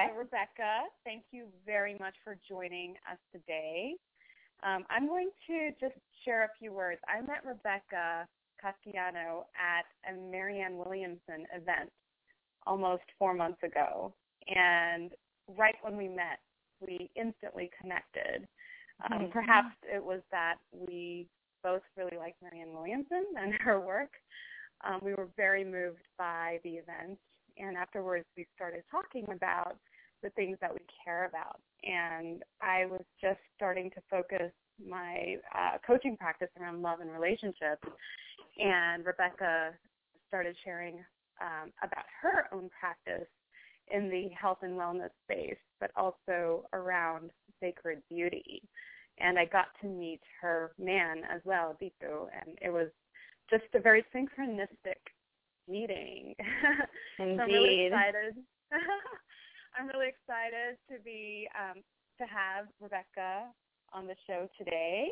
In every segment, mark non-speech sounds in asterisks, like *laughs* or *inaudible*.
Okay. So Rebecca, thank you very much for joining us today. Um, I'm going to just share a few words. I met Rebecca Castellano at a Marianne Williamson event almost four months ago. And right when we met, we instantly connected. Um, mm-hmm. Perhaps it was that we both really liked Marianne Williamson *laughs* and her work. Um, we were very moved by the event, and afterwards we started talking about the things that we care about. And I was just starting to focus my uh, coaching practice around love and relationships, and Rebecca started sharing um, about her own practice in the health and wellness space, but also around sacred beauty. And I got to meet her man as well, Ditu, and it was just a very synchronistic meeting. Indeed. *laughs* so I'm really excited. *laughs* I'm really excited to be um, to have Rebecca on the show today.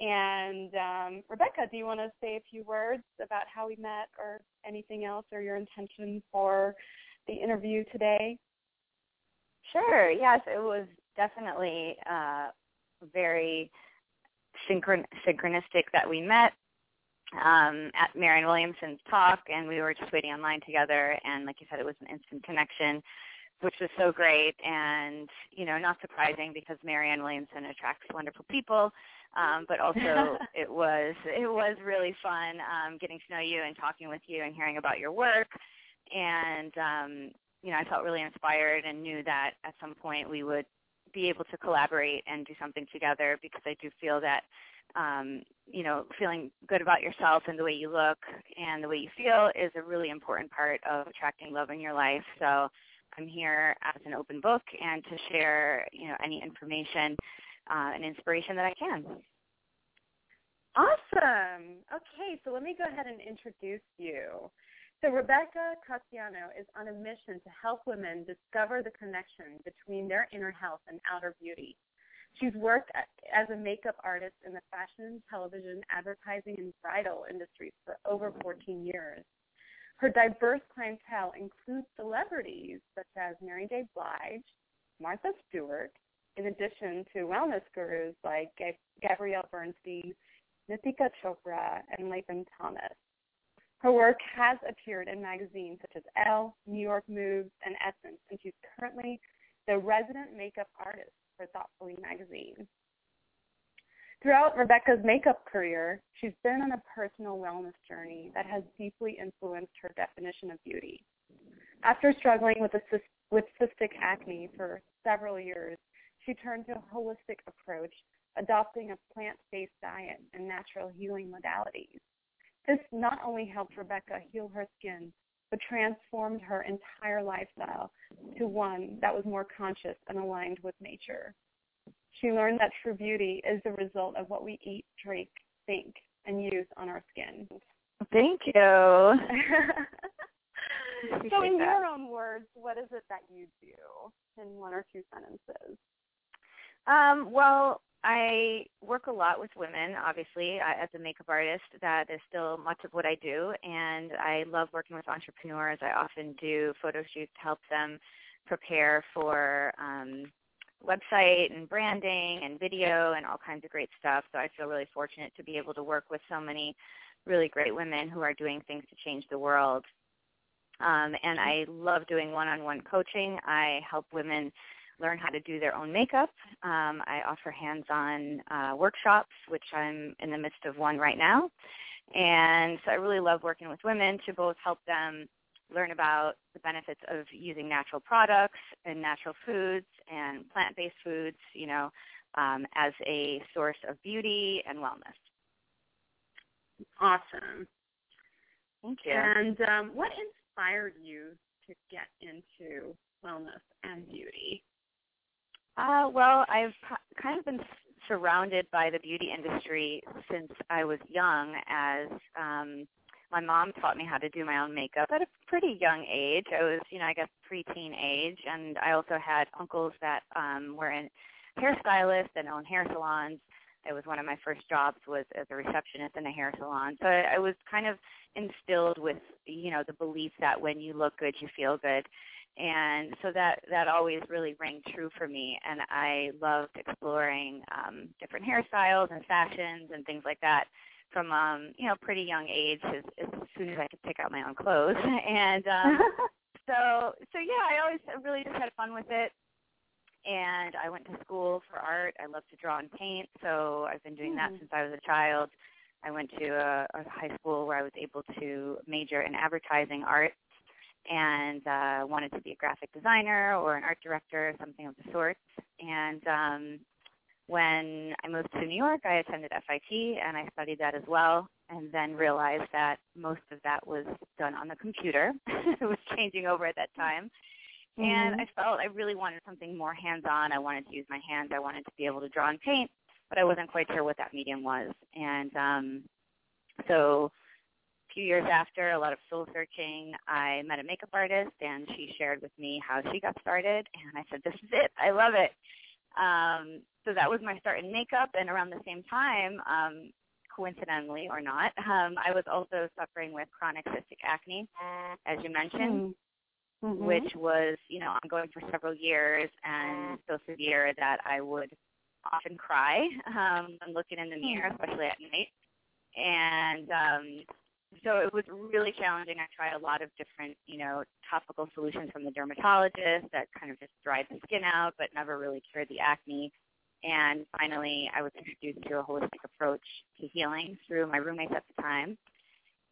And um, Rebecca, do you want to say a few words about how we met or anything else or your intention for the interview today? Sure. Yes, it was definitely uh, very synchron- synchronistic that we met um, at Marianne Williamson's talk, and we were just waiting online together. And like you said, it was an instant connection, which was so great. And you know, not surprising because Marianne Williamson attracts wonderful people. Um, but also *laughs* it was it was really fun um, getting to know you and talking with you and hearing about your work. And um, you know, I felt really inspired and knew that at some point we would be able to collaborate and do something together because I do feel that um, you know, feeling good about yourself and the way you look and the way you feel is a really important part of attracting love in your life. So I'm here as an open book and to share, you know, any information uh, and inspiration that I can. Awesome. Okay, so let me go ahead and introduce you. So Rebecca Castellano is on a mission to help women discover the connection between their inner health and outer beauty. She's worked as a makeup artist in the fashion, television, advertising, and bridal industries for over 14 years. Her diverse clientele includes celebrities such as Mary J. Blige, Martha Stewart, in addition to wellness gurus like Gabrielle Bernstein, Nitika Chopra, and Latham Thomas. Her work has appeared in magazines such as Elle, New York Moves, and Essence, and she's currently the resident makeup artist for Thoughtfully magazine. Throughout Rebecca's makeup career, she's been on a personal wellness journey that has deeply influenced her definition of beauty. After struggling with, with cystic acne for several years, she turned to a holistic approach, adopting a plant-based diet and natural healing modalities. This not only helped Rebecca heal her skin, but transformed her entire lifestyle to one that was more conscious and aligned with nature. She learned that true beauty is the result of what we eat, drink, think, and use on our skin. Thank you. *laughs* so in your own words, what is it that you do in one or two sentences? Um, well, I work a lot with women, obviously, as a makeup artist. That is still much of what I do, and I love working with entrepreneurs. I often do photo shoots to help them prepare for um, website and branding and video and all kinds of great stuff. So I feel really fortunate to be able to work with so many really great women who are doing things to change the world. Um, and I love doing one-on-one coaching. I help women learn how to do their own makeup. Um, I offer hands-on uh, workshops, which I'm in the midst of one right now. And so I really love working with women to both help them learn about the benefits of using natural products and natural foods and plant-based foods, you know, um, as a source of beauty and wellness. Awesome. Thank you. And um, what inspired you to get into wellness and beauty? Uh, well, I've kind of been surrounded by the beauty industry since I was young as um, my mom taught me how to do my own makeup at a pretty young age. I was, you know, I guess preteen age, and I also had uncles that um, were in hairstylists and owned hair salons. It was one of my first jobs was as a receptionist in a hair salon. So I, I was kind of instilled with, you know, the belief that when you look good, you feel good. and so that that always really rang true for me and i loved exploring um different hairstyles and fashions and things like that from um you know pretty young age as, as soon as i could pick out my own clothes *laughs* and um *laughs* so so yeah i always really just had fun with it and i went to school for art i love to draw and paint so i've been doing mm. that since i was a child i went to a, a high school where i was able to major in advertising art and uh, wanted to be a graphic designer or an art director or something of the sort. And um, when I moved to New York, I attended FIT and I studied that as well, and then realized that most of that was done on the computer. *laughs* it was changing over at that time. Mm-hmm. And I felt I really wanted something more hands-on. I wanted to use my hands. I wanted to be able to draw and paint, but I wasn't quite sure what that medium was. And um, so a few years after a lot of soul searching, I met a makeup artist and she shared with me how she got started and I said, this is it. I love it. Um, so that was my start in makeup and around the same time, um, coincidentally or not, um, I was also suffering with chronic cystic acne, as you mentioned, mm-hmm. mm-hmm. which was, you know, ongoing for several years and so severe that I would often cry um, when looking in the mirror, mm. especially at night. And um, so it was really challenging. I tried a lot of different, you know, topical solutions from the dermatologist that kind of just dried the skin out, but never really cured the acne. And finally, I was introduced to a holistic approach to healing through my roommates at the time.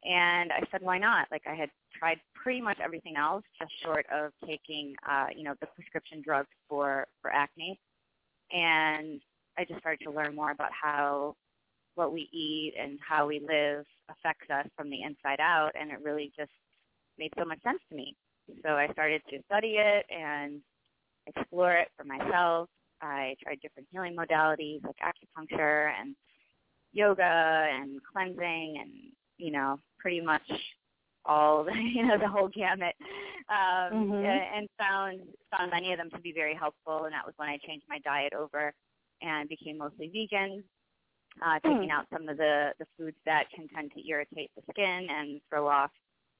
And I said, why not? Like I had tried pretty much everything else, just short of taking, uh, you know, the prescription drugs for for acne. And I just started to learn more about how what we eat and how we live affects us from the inside out and it really just made so much sense to me. So I started to study it and explore it for myself. I tried different healing modalities like acupuncture and yoga and cleansing and, you know, pretty much all, *laughs* you know, the whole gamut. Um, mm-hmm. and found found many of them to be very helpful and that was when I changed my diet over and became mostly vegan uh, taking mm. out some of the, the foods that can tend to irritate the skin and throw off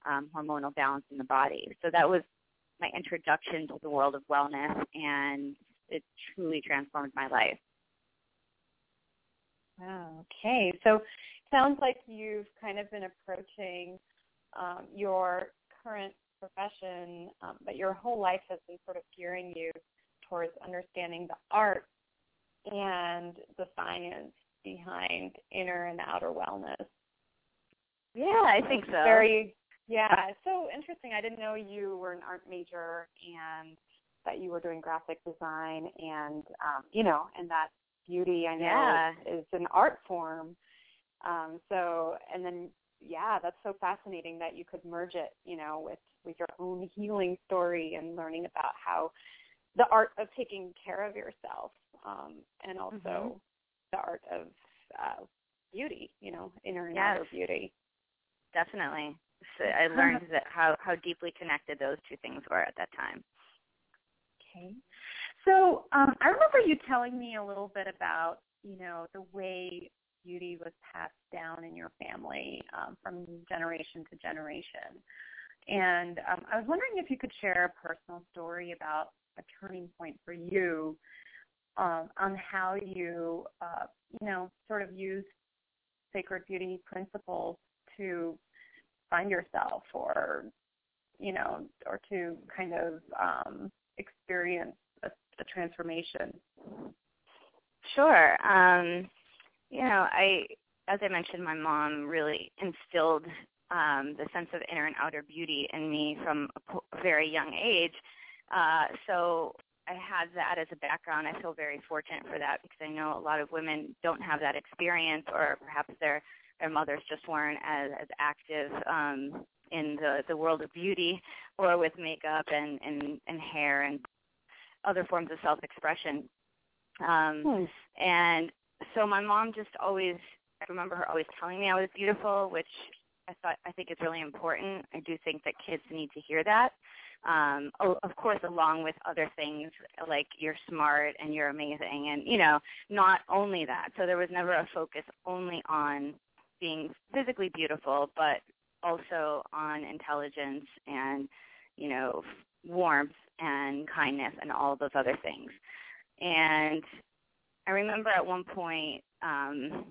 um, hormonal balance in the body. So that was my introduction to the world of wellness, and it truly transformed my life. Wow. Okay. So sounds like you've kind of been approaching um, your current profession, um, but your whole life has been sort of gearing you towards understanding the art and the science behind inner and outer wellness. Yeah, I think so. Very yeah, it's *laughs* so interesting. I didn't know you were an art major and that you were doing graphic design and um, you know, and that beauty I know yeah. is an art form. Um, so and then yeah, that's so fascinating that you could merge it, you know, with with your own healing story and learning about how the art of taking care of yourself um, and also mm-hmm the art of uh, beauty, you know, inner and yes. outer beauty. Definitely. So I learned that how, how deeply connected those two things were at that time. Okay. So um, I remember you telling me a little bit about, you know, the way beauty was passed down in your family um, from generation to generation. And um, I was wondering if you could share a personal story about a turning point for you um, on how you, uh, you know, sort of use sacred beauty principles to find yourself or, you know, or to kind of um, experience a, a transformation. Sure. Um, you know, I, as I mentioned, my mom really instilled um, the sense of inner and outer beauty in me from a very young age. Uh, so I had that as a background. I feel very fortunate for that because I know a lot of women don't have that experience, or perhaps their their mothers just weren't as as active um, in the the world of beauty or with makeup and and, and hair and other forms of self expression. Um, hmm. And so my mom just always I remember her always telling me I was beautiful, which I thought I think is really important. I do think that kids need to hear that um, of course, along with other things like you're smart and you're amazing, and you know, not only that. So there was never a focus only on being physically beautiful, but also on intelligence and you know warmth and kindness and all those other things. And I remember at one point um,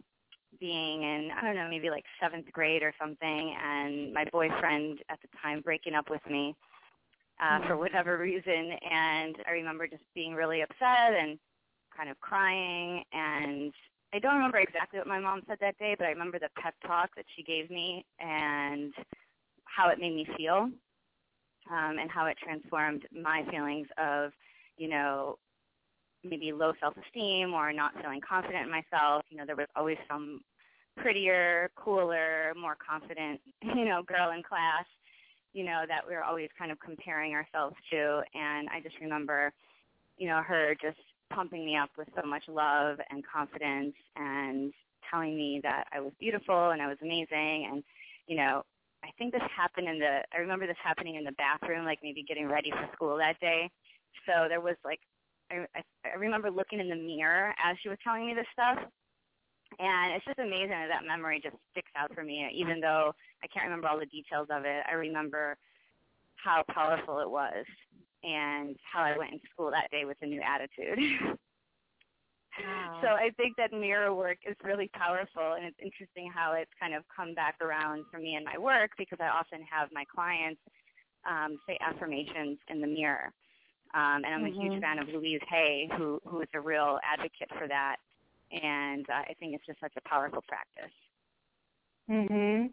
being in, I don't know, maybe like seventh grade or something, and my boyfriend at the time breaking up with me uh, for whatever reason. And I remember just being really upset and kind of crying. And I don't remember exactly what my mom said that day, but I remember the pep talk that she gave me and how it made me feel um, and how it transformed my feelings of, you know, maybe low self-esteem or not feeling confident in myself. You know, there was always some prettier, cooler, more confident, *laughs* you know, girl in class, you know, that we were always kind of comparing ourselves to. And I just remember, you know, her just pumping me up with so much love and confidence and telling me that I was beautiful and I was amazing and, you know, I think this happened in the I remember this happening in the bathroom, like maybe getting ready for school that day. So there was like I, I remember looking in the mirror as she was telling me this stuff, and it's just amazing that that memory just sticks out for me. Even though I can't remember all the details of it, I remember how powerful it was and how I went into school that day with a new attitude. *laughs* Wow. So I think that mirror work is really powerful, and it's interesting how it's kind of come back around for me in my work because I often have my clients um, say affirmations in the mirror. Um, and I'm mm-hmm. a huge mm-hmm. fan of Louise Hay, who who is a real advocate for that. And uh, I think it's just such a powerful practice. Mhm.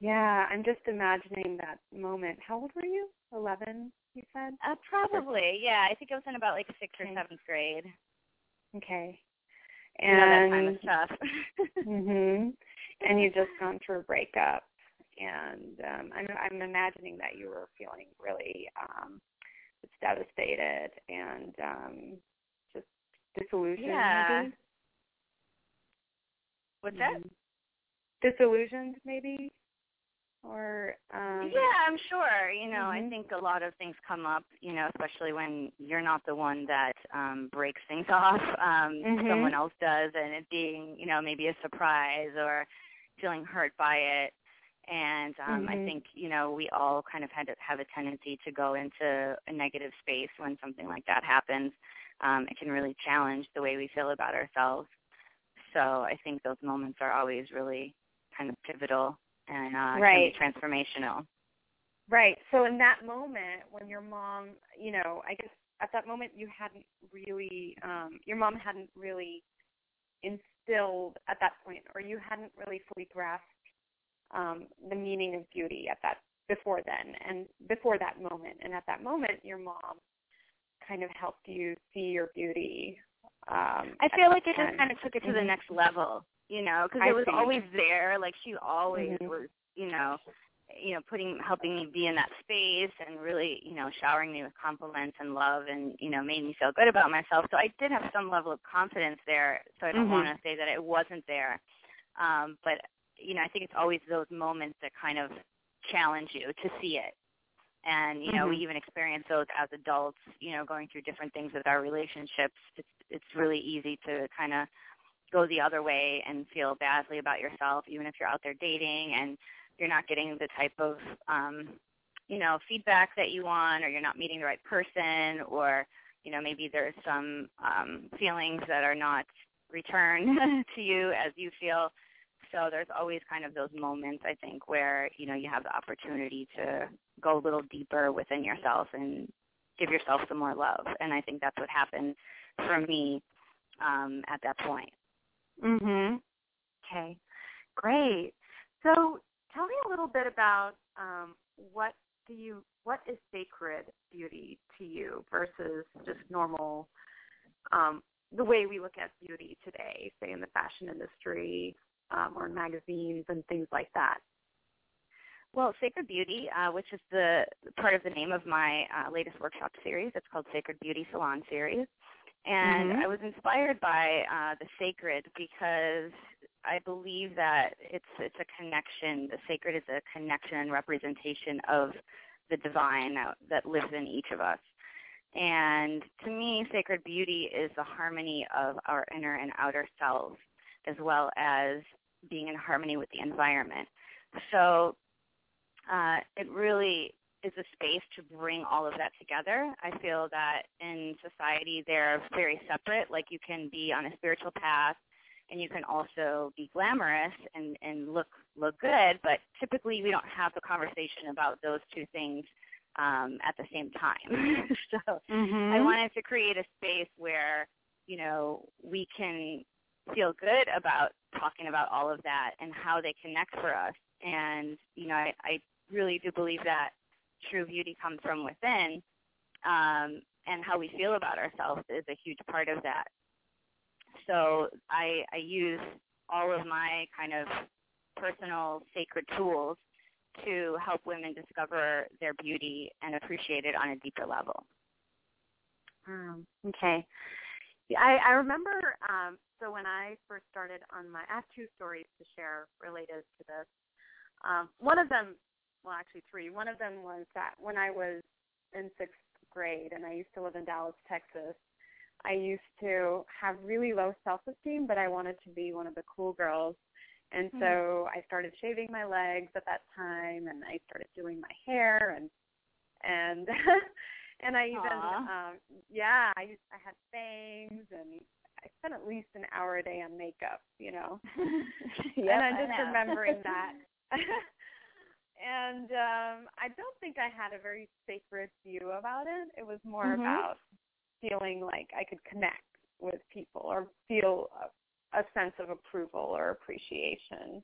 Yeah, I'm just imagining that moment. How old were you? Eleven, you said? Uh, probably, yeah. I think I was in about like sixth okay. or seventh grade. Okay. And you know, that time is tough. *laughs* mhm. And you just gone through a breakup, and um, I'm I'm imagining that you were feeling really um, devastated and um disillusioned yeah. maybe. What's that? Mm-hmm. Disillusioned maybe? Or um Yeah, I'm sure. You know, mm-hmm. I think a lot of things come up, you know, especially when you're not the one that um breaks things *laughs* off. Um mm-hmm. someone else does and it being, you know, maybe a surprise or feeling hurt by it and um, mm-hmm. I think you know we all kind of had to have a tendency to go into a negative space when something like that happens. Um, it can really challenge the way we feel about ourselves. So I think those moments are always really kind of pivotal and uh, right. can be transformational. Right. So in that moment when your mom, you know, I guess at that moment you hadn't really, um, your mom hadn't really instilled at that point, or you hadn't really fully grasped um, the meaning of beauty at that before then and before that moment. And at that moment, your mom kind of helped you see your beauty. Um, I feel like it just kind of took it to mm-hmm. the next level, you know, because it was see. always there. Like she always mm-hmm. was, you know, you know, putting helping me be in that space and really, you know, showering me with compliments and love and, you know, made me feel good about myself. So I did have some level of confidence there. So I don't mm-hmm. want to say that it wasn't there. Um, but you know, I think it's always those moments that kind of challenge you to see it. And you know, mm-hmm. we even experience those as adults. You know, going through different things with our relationships. It's it's really easy to kind of go the other way and feel badly about yourself, even if you're out there dating and you're not getting the type of um, you know feedback that you want, or you're not meeting the right person, or you know maybe there's some um, feelings that are not returned *laughs* to you as you feel so there's always kind of those moments I think where you know you have the opportunity to go a little deeper within yourself and give yourself some more love and I think that's what happened for me um at that point. Mhm. Okay. Great. So tell me a little bit about um what do you what is sacred beauty to you versus just normal um the way we look at beauty today, say in the fashion industry um, or magazines and things like that? Well, Sacred Beauty, uh, which is the part of the name of my uh, latest workshop series, it's called Sacred Beauty Salon Series. And mm-hmm. I was inspired by uh, the sacred because I believe that it's it's a connection. The sacred is a connection and representation of the divine that, that lives in each of us. And to me, sacred beauty is the harmony of our inner and outer selves, as well as being in harmony with the environment. So uh, it really is a space to bring all of that together. I feel that in society they're very separate. Like you can be on a spiritual path and you can also be glamorous and, and look look good, but typically we don't have the conversation about those two things um, at the same time. *laughs* so mm-hmm. I wanted to create a space where, you know, we can feel good about talking about all of that and how they connect for us. And, you know, I, I really do believe that true beauty comes from within, um, and how we feel about ourselves is a huge part of that. So I, I use all of my kind of personal sacred tools to help women discover their beauty and appreciate it on a deeper level. Um, okay. I, I remember, um, so when I first started on my, I have two stories to share related to this. Um, one of them well, actually three. One of them was that when I was in sixth grade and I used to live in Dallas, Texas, I used to have really low self-esteem, but I wanted to be one of the cool girls. And mm-hmm. so I started shaving my legs at that time and I started doing my hair and and *laughs* and I even um yeah, I used I had bangs and I spent at least an hour a day on makeup, you know. *laughs* yep, and I'm just remembering that. *laughs* *laughs* and um I don't think I had a very sacred view about it. It was more mm-hmm. about feeling like I could connect with people or feel a, a sense of approval or appreciation.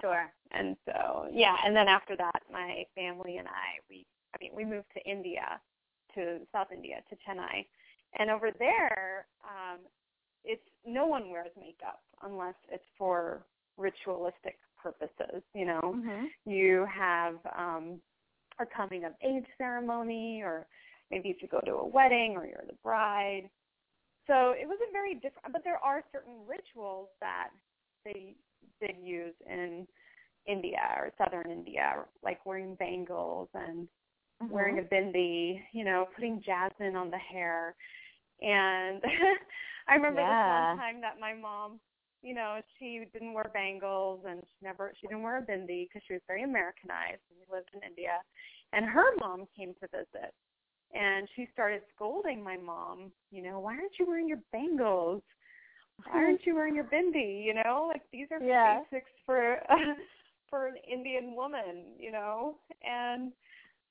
Sure. And so, yeah, and then after that, my family and I, we, I mean, we moved to India, to South India, to Chennai, and over there, um, it's no one wears makeup unless it's for ritualistic purposes. You know, mm-hmm. you have um, a coming of age ceremony, or maybe if you go to a wedding, or you're the bride. So it was a very different, but there are certain rituals that they did use in India or southern India, like wearing bangles and mm-hmm. wearing a bindi, you know, putting jasmine on the hair. And *laughs* I remember yeah. this one time that my mom you know, she didn't wear bangles and she never she didn't wear a bindi because she was very Americanized and we lived in India. And her mom came to visit and she started scolding my mom, you know, why aren't you wearing your bangles? Why *laughs* aren't you wearing your bindi? You know, like these are yeah. basics for *laughs* for an Indian woman, you know. And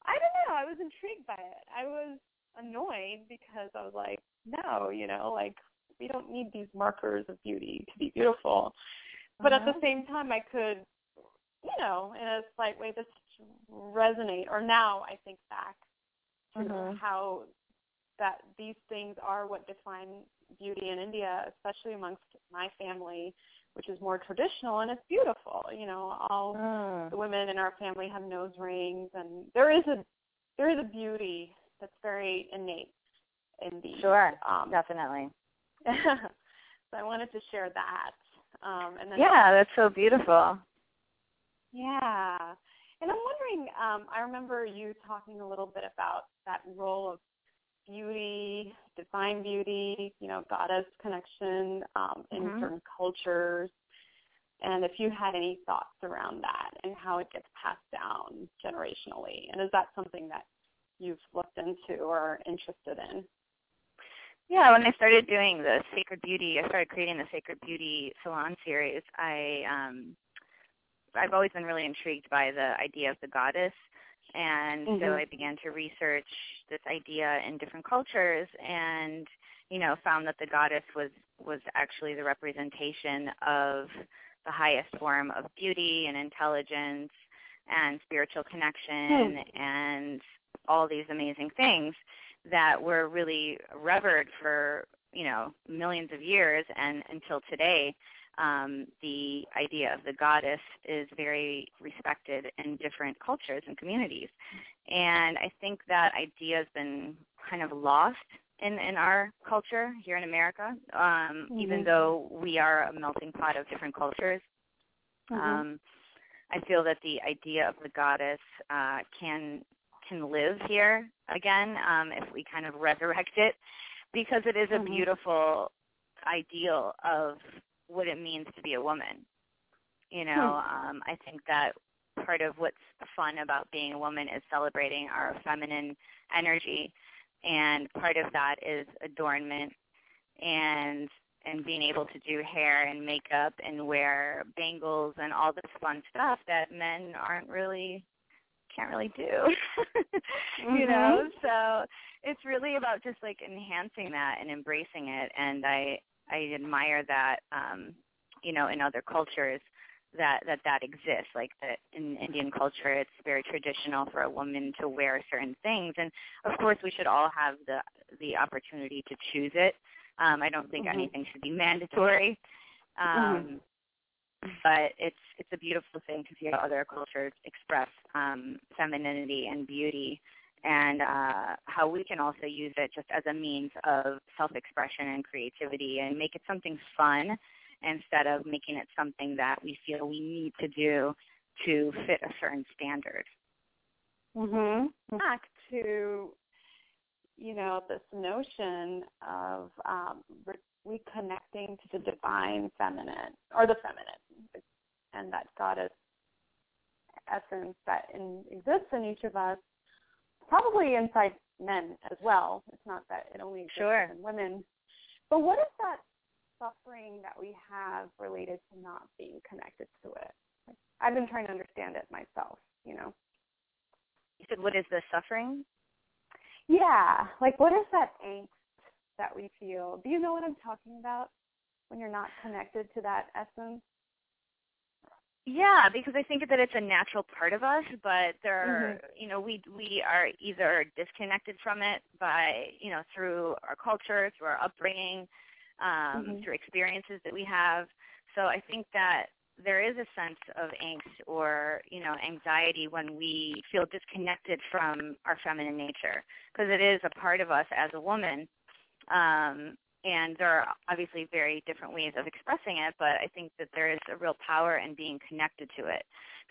I don't know, I was intrigued by it. I was annoyed because I was like, no, you know, like we don't need these markers of beauty to be beautiful. But uh-huh. at the same time, I could, you know, in a slight way, just resonate. Or now I think back to uh-huh. how that these things are what define beauty in India, especially amongst my family, which is more traditional and it's beautiful. You know, all uh. the women in our family have nose rings, and there is a there is a beauty that's very innate in the sure, um, definitely. *laughs* so I wanted to share that. Um, and then yeah, that's so beautiful. Yeah. And I'm wondering, um, I remember you talking a little bit about that role of beauty, divine beauty, you know, goddess connection um, in mm-hmm. certain cultures, and if you had any thoughts around that and how it gets passed down generationally, and is that something that you've looked into or are interested in? Yeah, when I started doing the Sacred Beauty, I started creating the Sacred Beauty Salon series. I um, I've always been really intrigued by the idea of the goddess, and mm-hmm. so I began to research this idea in different cultures, and you know, found that the goddess was was actually the representation of the highest form of beauty and intelligence and spiritual connection mm. and all these amazing things that were really revered for you know millions of years and until today um, the idea of the goddess is very respected in different cultures and communities and i think that idea has been kind of lost in, in our culture here in america um, mm-hmm. even though we are a melting pot of different cultures mm-hmm. um, i feel that the idea of the goddess uh, can can live here again um, if we kind of resurrect it, because it is a mm-hmm. beautiful ideal of what it means to be a woman. You know, hmm. um, I think that part of what's fun about being a woman is celebrating our feminine energy, and part of that is adornment and and being able to do hair and makeup and wear bangles and all this fun stuff that men aren't really can't really do. mm-hmm. *laughs* You know? So it's really about just like enhancing that and embracing it and I I admire that um you know in other cultures that that that exists like that in Indian culture it's very traditional for a woman to wear certain things and of course we should all have the the opportunity to choose it um I don't think mm-hmm. anything should be mandatory Mm-hmm. um mm-hmm. but it's it's a beautiful thing to see how other cultures express um femininity and beauty and uh, how we can also use it just as a means of self-expression and creativity and make it something fun instead of making it something that we feel we need to do to fit a certain standard. Mhm. Back to you know this notion of um, reconnecting to the divine feminine or the feminine and that goddess essence that in, exists in each of us probably inside men as well. It's not that it only exists sure. in women. But what is that suffering that we have related to not being connected to it? Like, I've been trying to understand it myself, you know. You said what is the suffering? Yeah. Like what is that angst that we feel? Do you know what I'm talking about? When you're not connected to that essence? Yeah, because I think that it's a natural part of us, but there are, mm-hmm. you know, we we are either disconnected from it by, you know, through our culture, through our upbringing, um, mm-hmm. through experiences that we have. So I think that there is a sense of angst or, you know, anxiety when we feel disconnected from our feminine nature, because it is a part of us as a woman. Um, and there are obviously very different ways of expressing it, but I think that there is a real power in being connected to it.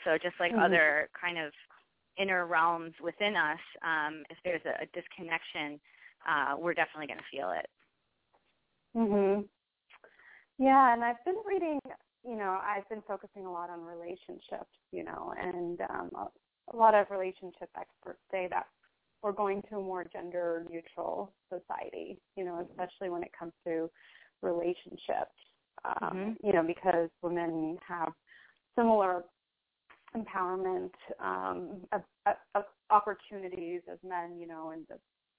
So just like mm-hmm. other kind of inner realms within us, um, if there's a, a disconnection, uh, we're definitely going to feel it. Mhm. Yeah, and I've been reading. You know, I've been focusing a lot on relationships. You know, and um, a, a lot of relationship experts say that we're going to a more gender neutral society, you know, especially when it comes to relationships. Um, mm-hmm. You know, because women have similar empowerment um, of, of opportunities as men, you know, in the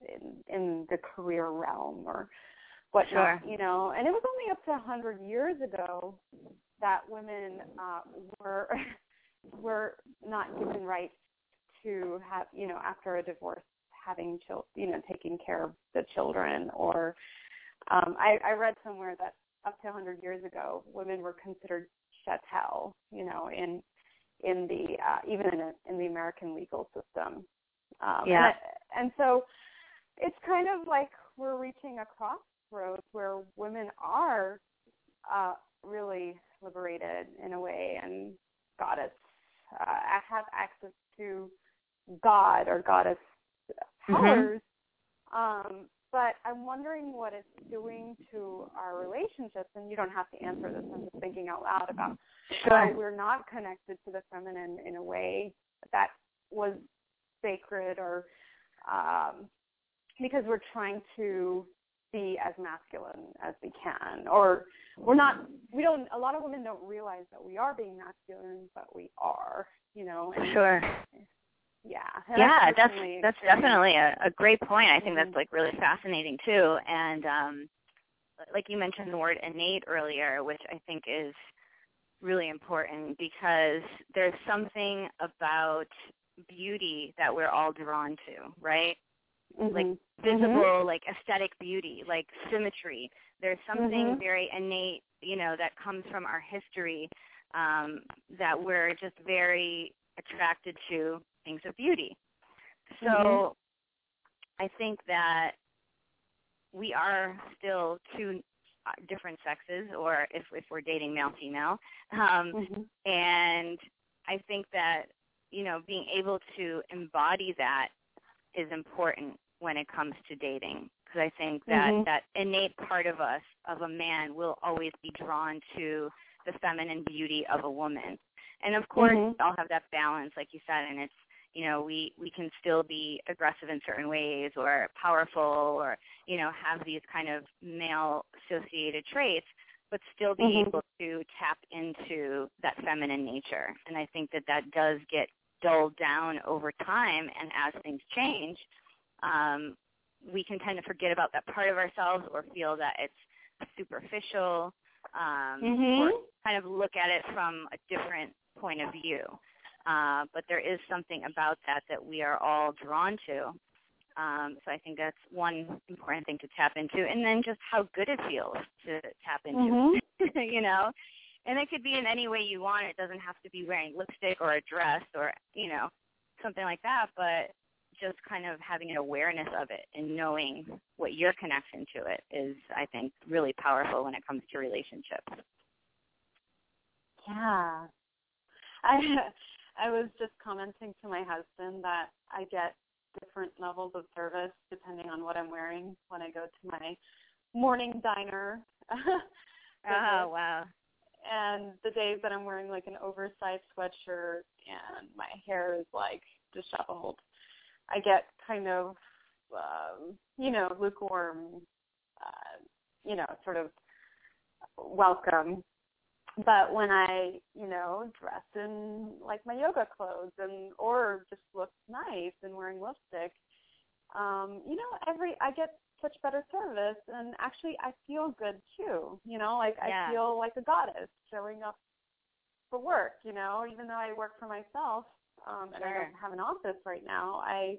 in, in the career realm or whatnot, sure. you know. And it was only up to a hundred years ago that women uh, were *laughs* were not given rights to have, you know, after a divorce, having children, you know, taking care of the children. Or um, I, I read somewhere that up to 100 years ago, women were considered chattel, you know, in in the uh, even in, a, in the American legal system. Um, yeah. And, and so it's kind of like we're reaching a crossroads where women are uh, really liberated in a way and goddess uh, have access to God or goddess powers. Mm-hmm. Um, but I'm wondering what it's doing to our relationships, and you don't have to answer this. I'm just thinking out loud about sure. why we're not connected to the feminine in a way that was sacred, or um, because we're trying to be as masculine as we can, or we're not. We don't. A lot of women don't realize that we are being masculine, but we are. You know. And, sure yeah yeah that's that's definitely a, a great point i think mm-hmm. that's like really fascinating too and um like you mentioned the word innate earlier which i think is really important because there's something about beauty that we're all drawn to right mm-hmm. like visible mm-hmm. like aesthetic beauty like symmetry there's something Mm-hmm. very innate you know that comes from our history um that we're just very attracted to things of beauty. So mm-hmm. I think that we are still two uh, different sexes, or if if we're dating male female, um, mm-hmm. and I think that you know being able to embody that is important when it comes to dating because I think that mm-hmm. that innate part of us of a man will always be drawn to the feminine beauty of a woman And of course, Mhm. we all have that balance, like you said, and it's you know we we can still be aggressive in certain ways or powerful or you know have these kind of male associated traits but still be Mhm. able to tap into that feminine nature and i think that that does get dulled down over time and as things change um we can tend to forget about that part of ourselves or feel that it's superficial um Mhm. or kind of look at it from a different point of view uh, but there is something about that that we are all drawn to. Um, so I think that's one important thing to tap into, and then just how good it feels to tap into. Mhm. *laughs* you know, and it could be in any way you want. It doesn't have to be wearing lipstick or a dress or you know something like that, but just kind of having an awareness of it and knowing what your connection to it is, I think, really powerful when it comes to relationships. Yeah. *laughs* I I was just commenting to my husband that I get different levels of service depending on what I'm wearing when I go to my morning diner. *laughs* Oh wow! and the days that I'm wearing like an oversized sweatshirt and my hair is like disheveled, I get kind of, um, you know, lukewarm, uh, you know, sort of welcome. But when I, you know, dress in like my yoga clothes and or just look nice and wearing lipstick, um, you know, every I get such better service and actually I feel good too. You know, like Yeah. I feel like a goddess showing up for work, you know, even though I work for myself um and I don't have an office right now, I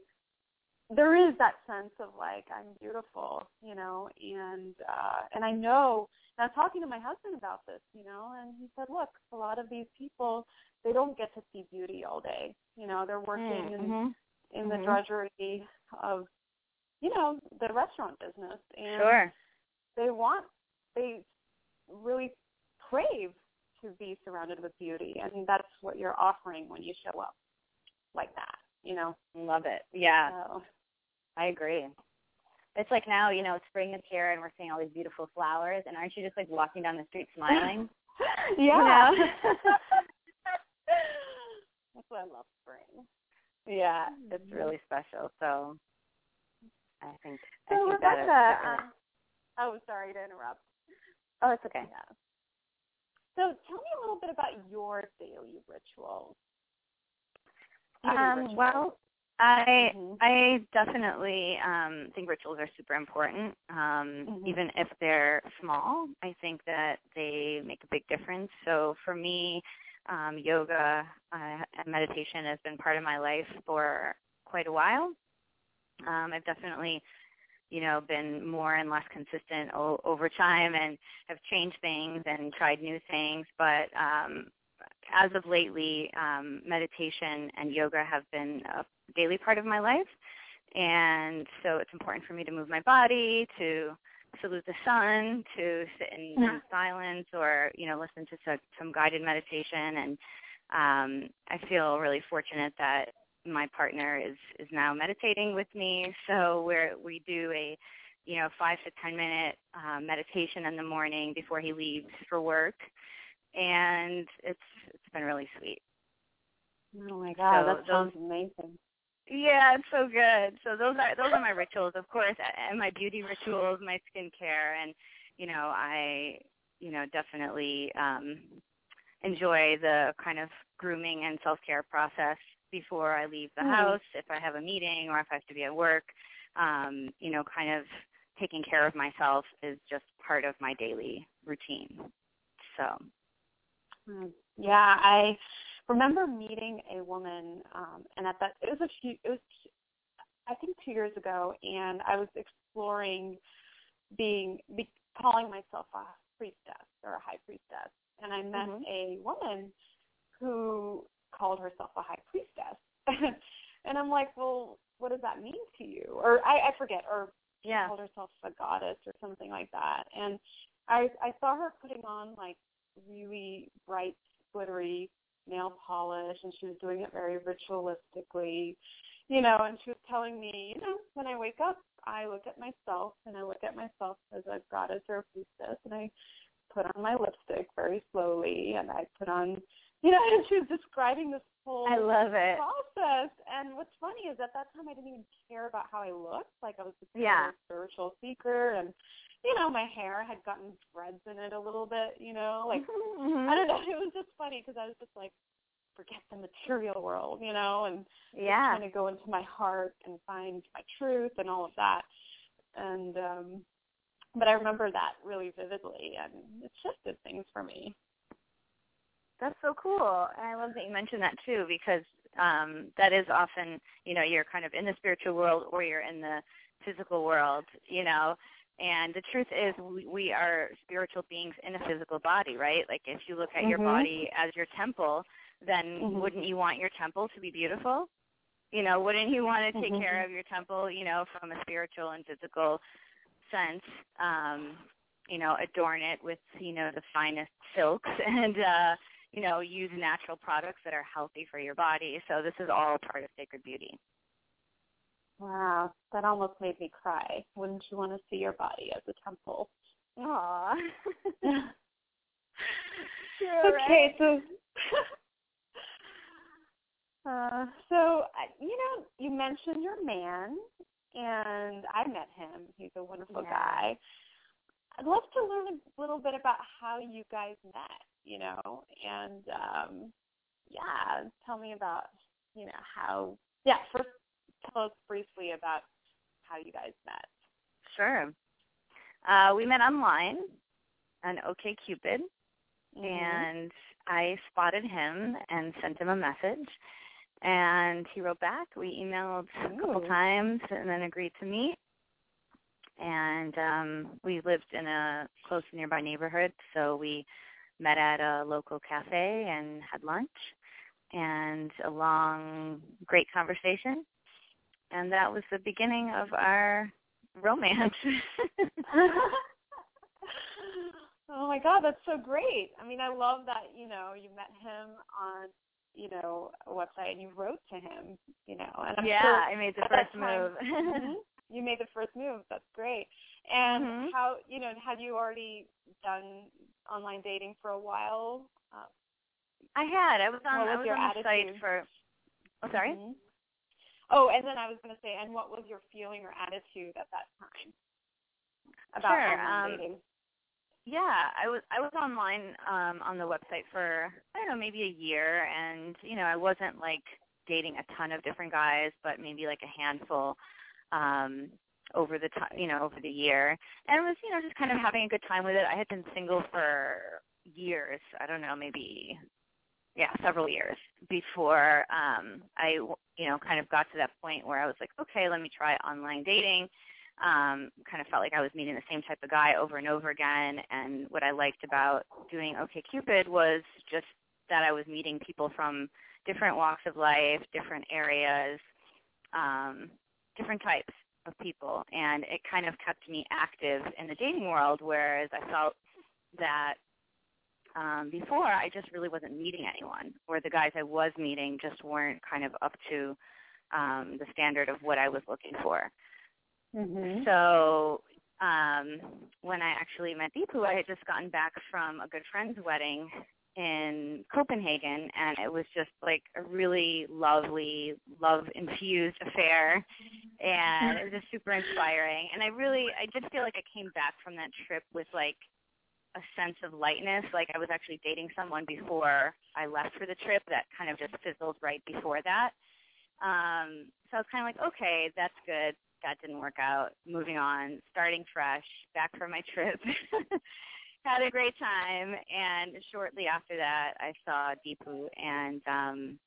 there is that sense of like I'm beautiful, you know, and uh and I know and I was talking to my husband about this, you know, and he said, Look, a lot of these people they don't get to see beauty all day. You know, they're working in Mhm. in the Mhm. drudgery of you know the restaurant business and Sure. they want they really crave to be surrounded with beauty and that's what you're offering when you show up like that you know Love it. Yeah. so I agree. It's like now, you know, spring is here and we're seeing all these beautiful flowers and aren't you just like walking down the street *laughs* smiling? yeah You know? *laughs* that's why i love spring yeah, it's really special. So I think I so think rebecca is definitely- uh, oh sorry to interrupt Oh, it's okay. yeah so tell me a little bit about your daily rituals Beauty Um, well, I Mhm. I definitely um, think rituals are super important. Um, Mhm. Even if they're small, I think that they make a big difference. So for me, um, yoga uh, and meditation has been part of my life for quite a while. Um, I've definitely, you know, been more and less consistent o- over time and have changed things and tried new things. But um, as of lately, um, meditation and yoga have been a daily part of my life. And so it's important for me to move my body, to salute the sun, to sit in, in silence or, you know, listen to some, some guided meditation. And um, I feel really fortunate that my partner is, is now meditating with me. So we're, we do a, you know, five to ten minute uh, meditation in the morning before he leaves for work and it's it's been really sweet. Oh my god, So that sounds amazing. Yeah, it's so good. So those are those are my rituals, of course, and my beauty rituals, my skincare, and you know, I you know definitely um, enjoy the kind of grooming and self care process before I leave the Mhm. house. If I have a meeting or if I have to be at work, um, you know, kind of taking care of myself is just part of my daily routine. So Mm. Yeah, I remember meeting a woman, um, and at that it was a few, it was I think two years ago, and I was exploring being be, calling myself a priestess or a high priestess, and I met Mhm. a woman who called herself a high priestess, *laughs* and I'm like, well, what does that mean to you? Or I, I forget, or she Yeah. called herself a goddess or something like that, and I I saw her putting on like really bright, glittery nail polish, and she was doing it very ritualistically, you know. And she was telling me, you know, when I wake up, I look at myself, and I look at myself as a goddess or a priestess, and I put on my lipstick very slowly, and I put on you know, *laughs* and she was describing this whole I love it. process. And what's funny is at that time I didn't even care about how I looked. Like I was a Yeah. spiritual seeker, and you know, my hair had gotten threads in it a little bit. You know, like Mhm. I don't know. *laughs* It was just funny because I was just like, forget the material world, you know, and Yeah. trying to go into my heart and find my truth and all of that. And um but I remember that really vividly, and it shifted things for me. That's so cool. And I love that you mentioned that too because um that is often, you know, you're kind of in the spiritual world or you're in the physical world, you know. And the truth is we, we are spiritual beings in a physical body, right? Like if you look at your Mhm. body as your temple, then Mhm. wouldn't you want your temple to be beautiful? You know, wouldn't you want to take Mhm. care of your temple, you know, from a spiritual and physical sense? Um, you know, adorn it with, you know, the finest silks *laughs* and uh you know, use natural products that are healthy for your body. So this is all part of sacred beauty. Wow, that almost made me cry. Wouldn't you want to see your body as a temple? Aw. *laughs* okay, so *laughs* uh, so you know, you mentioned your man, and I met him. He's a wonderful Yeah. guy. I'd love to learn a little bit about how you guys met. You know, and um, yeah, tell me about you know how. Yeah, first tell us briefly about how you guys met. Sure. Uh, we met online on OKCupid, Mhm. and I spotted him and sent him a message. And he wrote back. We emailed a couple Ooh. times and then agreed to meet. And um, we lived in a close nearby neighborhood, so we met at a local cafe and had lunch and a long, great conversation. And that was the beginning of our romance. *laughs* oh my god, that's so great. I mean, I love that, you know, you met him on, you know, a website and you wrote to him, you know. And I'm yeah, sure I made the first time- move. *laughs* Mhm. you made the first move. That's great. And Mhm. how, you know, had you already done online dating for a while? Uh, I had. I was on. What was I was your on the site for. Oh, sorry. mhm. Oh, and then I was going to say, and what was your feeling or attitude at that time about Sure, online um, dating? Yeah, I was. I was online um, on the website for I don't know, maybe a year, and you know, I wasn't like dating a ton of different guys, but maybe like a handful um, over the time, you know, over the year, and was you know just kind of having a good time with it. I had been single for years. I don't know, maybe yeah, several years before um I you know kind of got to that point where I was like, okay, let me try online dating. Um kind of felt like I was meeting the same type of guy over and over again and what I liked about doing OkCupid was just that I was meeting people from different walks of life, different areas, um different types of people and it kind of kept me active in the dating world whereas I felt that um, before I just really wasn't meeting anyone, or the guys I was meeting just weren't kind of up to um, the standard of what I was looking for. Mhm. So um, when I actually met Deepu, I had just gotten back from a good friend's wedding in Copenhagen, and it was just like a really lovely, love-infused affair, and it was just super inspiring. And I really, I did feel like I came back from that trip with like a sense of lightness. Like I was actually dating someone before I left for the trip that kind of just fizzled right before that. Um, so I was kind of like, okay, that's good. That didn't work out. Moving on, starting fresh, back from my trip. *laughs* Had a great time, and shortly after that, I saw Deepu and um,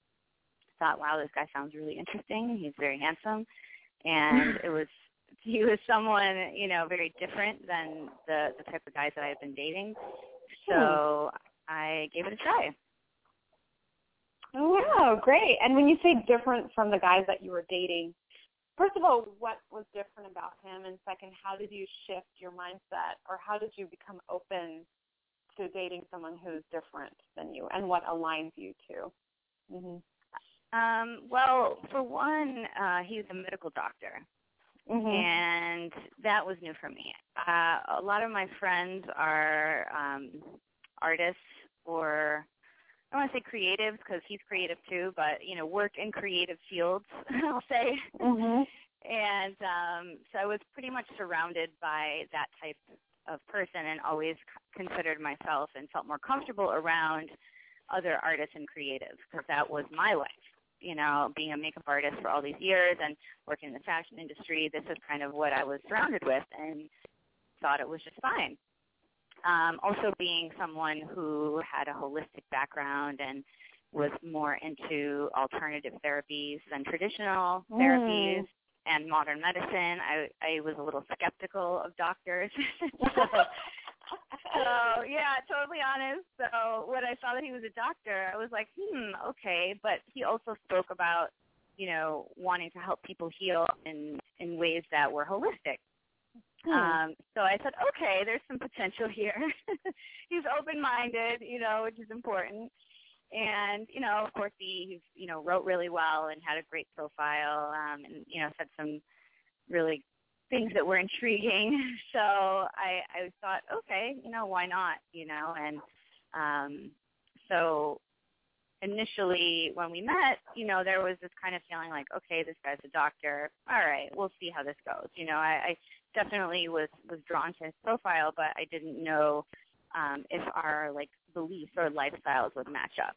thought, wow, this guy sounds really interesting. He's very handsome, and *laughs* it was *laughs* he was someone you know very different than the the type of guys that I had been dating. So I gave it a try. Oh wow, great. And when you say different from the guys that you were dating, first of all, what was different about him? And second, how did you shift your mindset or how did you become open to dating someone who's different than you and what aligns you to? Mhm. Um, well, for one, uh, he was a medical doctor, Mhm. and that was new for me. Uh, a lot of my friends are um, artists or I don't want to say creatives because he's creative too, but you know, work in creative fields. *laughs* I'll say. Mm-hmm. And um, so I was pretty much surrounded by that type of person, and always considered myself and felt more comfortable around other artists and creatives because that was my life. You know, being a makeup artist for all these years and working in the fashion industry, this is kind of what I was surrounded with, and thought it was just fine um, also being someone who had a holistic background and was more into alternative therapies than traditional mm. therapies and modern medicine. I I was a little skeptical of doctors. *laughs* so, so yeah, totally honest. So when I saw that he was a doctor, I was like, hmm, okay. But he also spoke about, you know, wanting to help people heal in in ways that were holistic. Hmm. Um, so I said, okay, there's some potential here. *laughs* he's open-minded, you know, which is important. And you know, of course, he you know wrote really well and had a great profile, um, and you know said some really things that were intriguing. *laughs* So I I thought, okay, you know, why not? You know, and um, so initially when we met, you know, there was this kind of feeling like, okay, this guy's a doctor. All right, we'll see how this goes. You know, I, I definitely was was drawn to his profile, but I didn't know um, if our like beliefs or lifestyles would match up.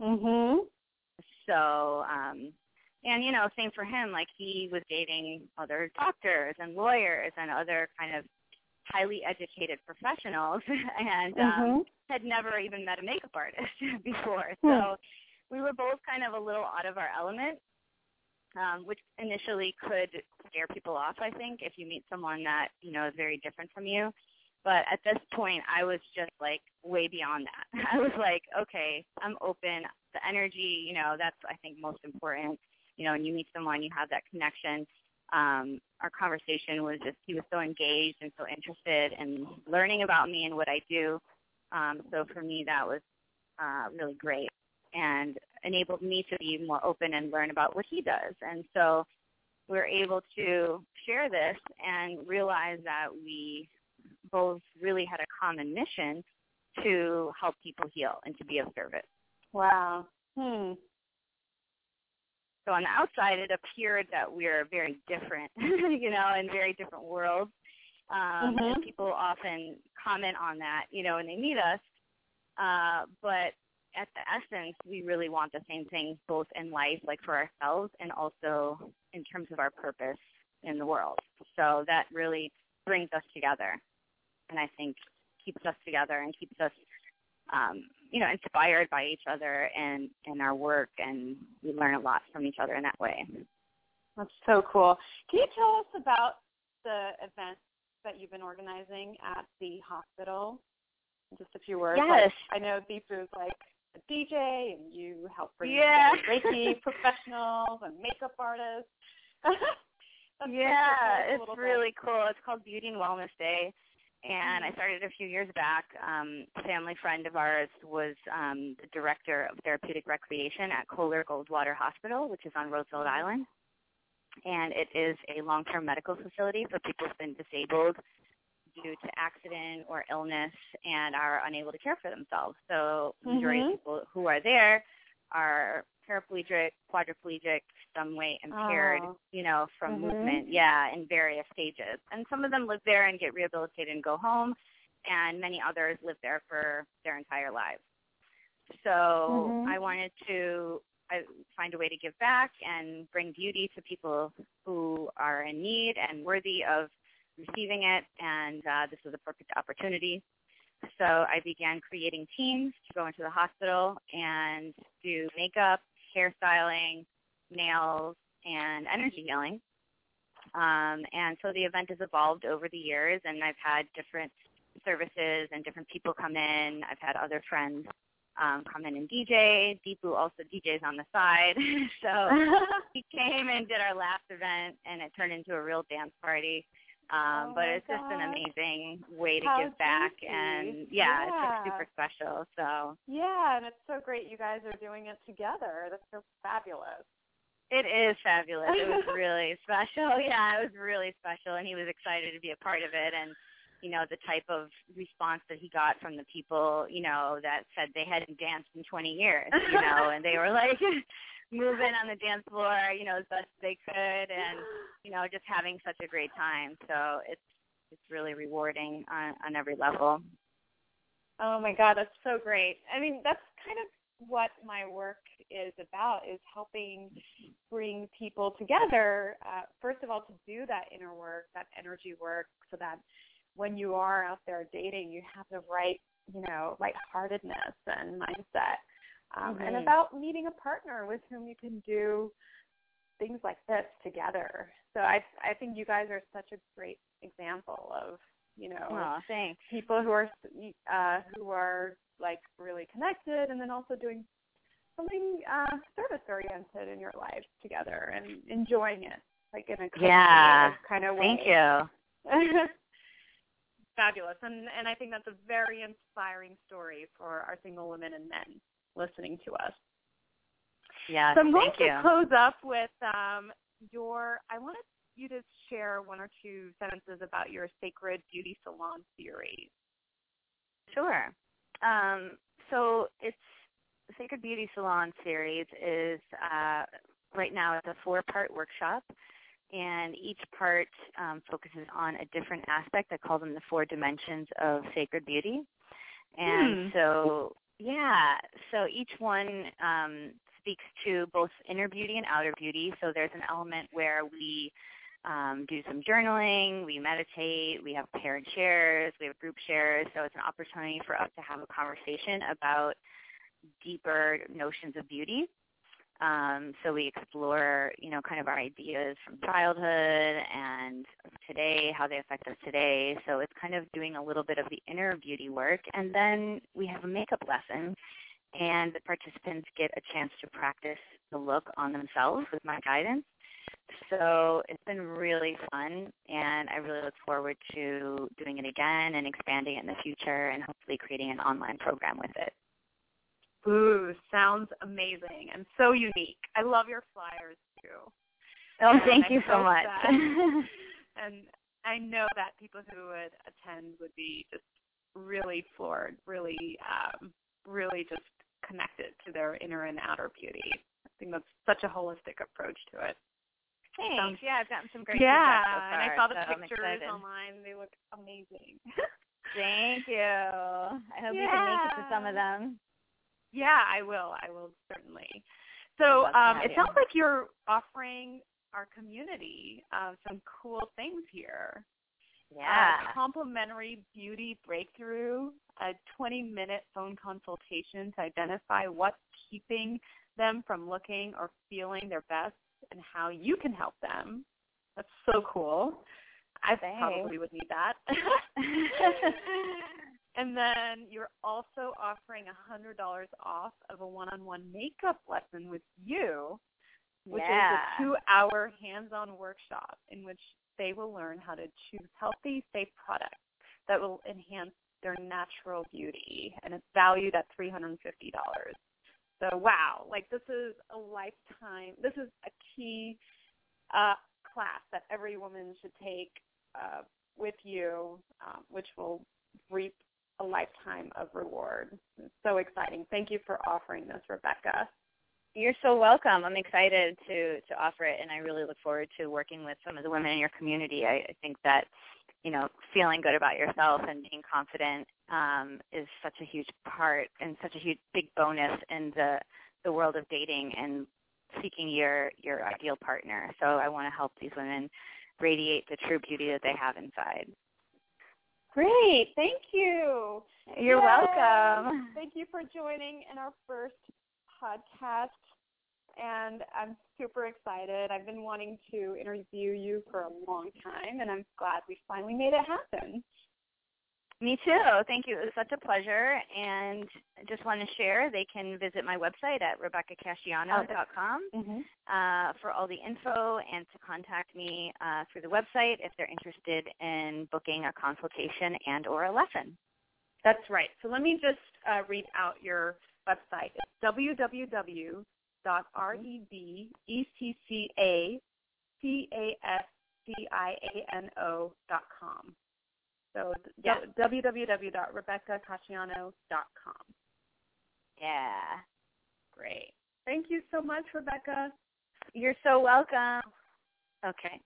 Mhm. So, um, and you know, same for him. Like he was dating other doctors and lawyers and other kind of highly educated professionals, *laughs* and um, mm-hmm. had never even met a makeup artist *laughs* before. Hmm. So we were both kind of a little out of our element um, which initially could scare people off, I think, if you meet someone that, you know, is very different from you. But at this point, I was just like way beyond that. *laughs* I was like, okay, I'm open. The energy, you know, that's I think most important. You know, when you meet someone, you have that connection. Um, our conversation was just he was so engaged and so interested in learning about me and what I do. Um, so for me, that was uh, really great and enabled me to be more open and learn about what he does. And so we're able to share this and realize that we both really had a common mission to help people heal and to be of service. Wow. Hmm. So on the outside, it appeared that we're very different, *laughs* you know, in very different worlds. Um, mm-hmm. And people often comment on that, you know, when they meet us. Uh, but at the essence, we really want the same things both in life, like for ourselves, and also in terms of our purpose in the world. So that really brings us together, and I think keeps us together and keeps us, um, you know, inspired by each other and and our work, and we learn a lot from each other in that way. That's so cool. Can you tell us about the events that you've been organizing at the hospital? Just a few words. Yes. Like, I know Deepu is like a DJ and you help bring yeah. *laughs* Reiki professionals and makeup artists. *laughs* yeah, it's really cool. It's called Beauty and Wellness Day. And I mm-hmm. started a few years back. Um, a family friend of ours was um, the director of therapeutic recreation at Coler Goldwater Hospital, which is on Roosevelt mm-hmm. Island. And it is a long-term medical facility for people who've been disabled due to accident or illness and are unable to care for themselves. So the majority mm-hmm. of people who are there are paraplegic, quadriplegic, some way impaired, oh. you know, from mm-hmm. movement, yeah, in various stages. And some of them live there and get rehabilitated and go home, and many others live there for their entire lives. So mm-hmm. I wanted to I find a way to give back and bring beauty to people who are in need and worthy of receiving it, and uh, this was a perfect opportunity. So I began creating teams to go into the hospital and do makeup, hairstyling, nails, and energy healing. Um, and so the event has evolved over the years, and I've had different services and different people come in. I've had other friends um, come in and DJ. Deepu also DJs on the side. *laughs* so *laughs* he came and did our last event, and it turned into a real dance party. Um, oh but it's God. just an amazing way to How give back, juicy. and yeah, yeah, it's like super special. So yeah, and it's so great you guys are doing it together. That's so fabulous. It is fabulous. It was *laughs* really special. *laughs* Yeah, it was really special, and he was excited to be a part of it. And you know, the type of response that he got from the people, you know, that said they hadn't danced in 20 years, you know, and they were like *laughs* moving on the dance floor, you know, as best they could and, you know, just having such a great time. So it's it's really rewarding on, on every level. Oh my God, that's so great. I mean, that's kind of what my work is about is helping bring people together uh, first of all to do that inner work that energy work so that when you are out there dating you have the right you know lightheartedness and mindset um, mm-hmm. and about meeting a partner with whom you can do things like this together so i i think you guys are such a great example of you know thanks. people who are uh who are like really connected and then also doing something uh service oriented in your life together and enjoying it like in a yeah kind of way. Thank you. *laughs* Fabulous. And and I think that's a very inspiring story for our single women and men listening to us. Yeah. So I'm going to you. close up with um, your I wanted you to share one or two sentences about your Sacred Beauty Salon series. Sure. Um, so it's the Sacred Beauty Salon series is uh, right now it's a four-part workshop, and each part um, focuses on a different aspect. I call them the four dimensions of sacred beauty. And hmm. so, yeah, so each one um, speaks to both inner beauty and outer beauty. So there's an element where we um, do some journaling, we meditate, we have paired shares, we have group shares. So it's an opportunity for us to have a conversation about deeper notions of beauty. Um, so we explore, you know, kind of our ideas from childhood and today, how they affect us today. So it's kind of doing a little bit of the inner beauty work. And then we have a makeup lesson, and the participants get a chance to practice the look on themselves with my guidance. So it's been really fun, and I really look forward to doing it again and expanding it in the future and hopefully creating an online program with it. Ooh, sounds amazing and so unique. I love your flyers too. Oh, thank you so much. That, *laughs* and I know that people who would attend would be just really floored, really, um, really just connected to their inner and outer beauty. I think that's such a holistic approach to it. Thanks. Yeah, I've gotten some great yeah, feedback so far, and I saw the so pictures online. They look amazing. Thank you. I hope yeah. you can make it to some of *laughs* them. Yeah, I will. I will certainly. So um, it sounds like you're offering our community uh, some cool things here. Yeah. Uh, complimentary beauty breakthrough, a 20-minute phone consultation to identify what's keeping them from looking or feeling their best and how you can help them. That's so cool. I Thanks. probably would need that. *laughs* *laughs* And then you're also offering a $100 off of a one-on-one makeup lesson with you, which yeah. is a two-hour hands-on workshop in which they will learn how to choose healthy, safe products that will enhance their natural beauty, and it's valued at $350. So wow, like this is a lifetime, this is a key uh, class that every woman should take uh, with you, um, which will reap a lifetime of reward. It's so exciting. Thank you for offering this, Rebecca. You're so welcome. I'm excited to to offer it, and I really look forward to working with some of the women in your community. I, I think that you know feeling good about yourself and being confident um, is such a huge part and such a huge big bonus in the the world of dating and seeking your your ideal partner. So I want to help these women radiate the true beauty that they have inside. Great. Thank you. You're Yay. welcome. Thank you for joining in our first podcast. And I'm super excited. I've been wanting to interview you for a long time, and I'm glad we finally made it happen. Me too. Thank you. It was such a pleasure. And I just want to share, they can visit my website at RebeccaCasciano.com mm-hmm. uh, for all the info and to contact me uh, through the website if they're interested in booking a consultation and or a lesson. That's right. So let me just uh, read out your website. It's www.rebeccacasciano.com. So Yeah. www.rebeccacasciano.com. Yeah. Great. Thank you so much, Rebecca. You're so welcome. Okay.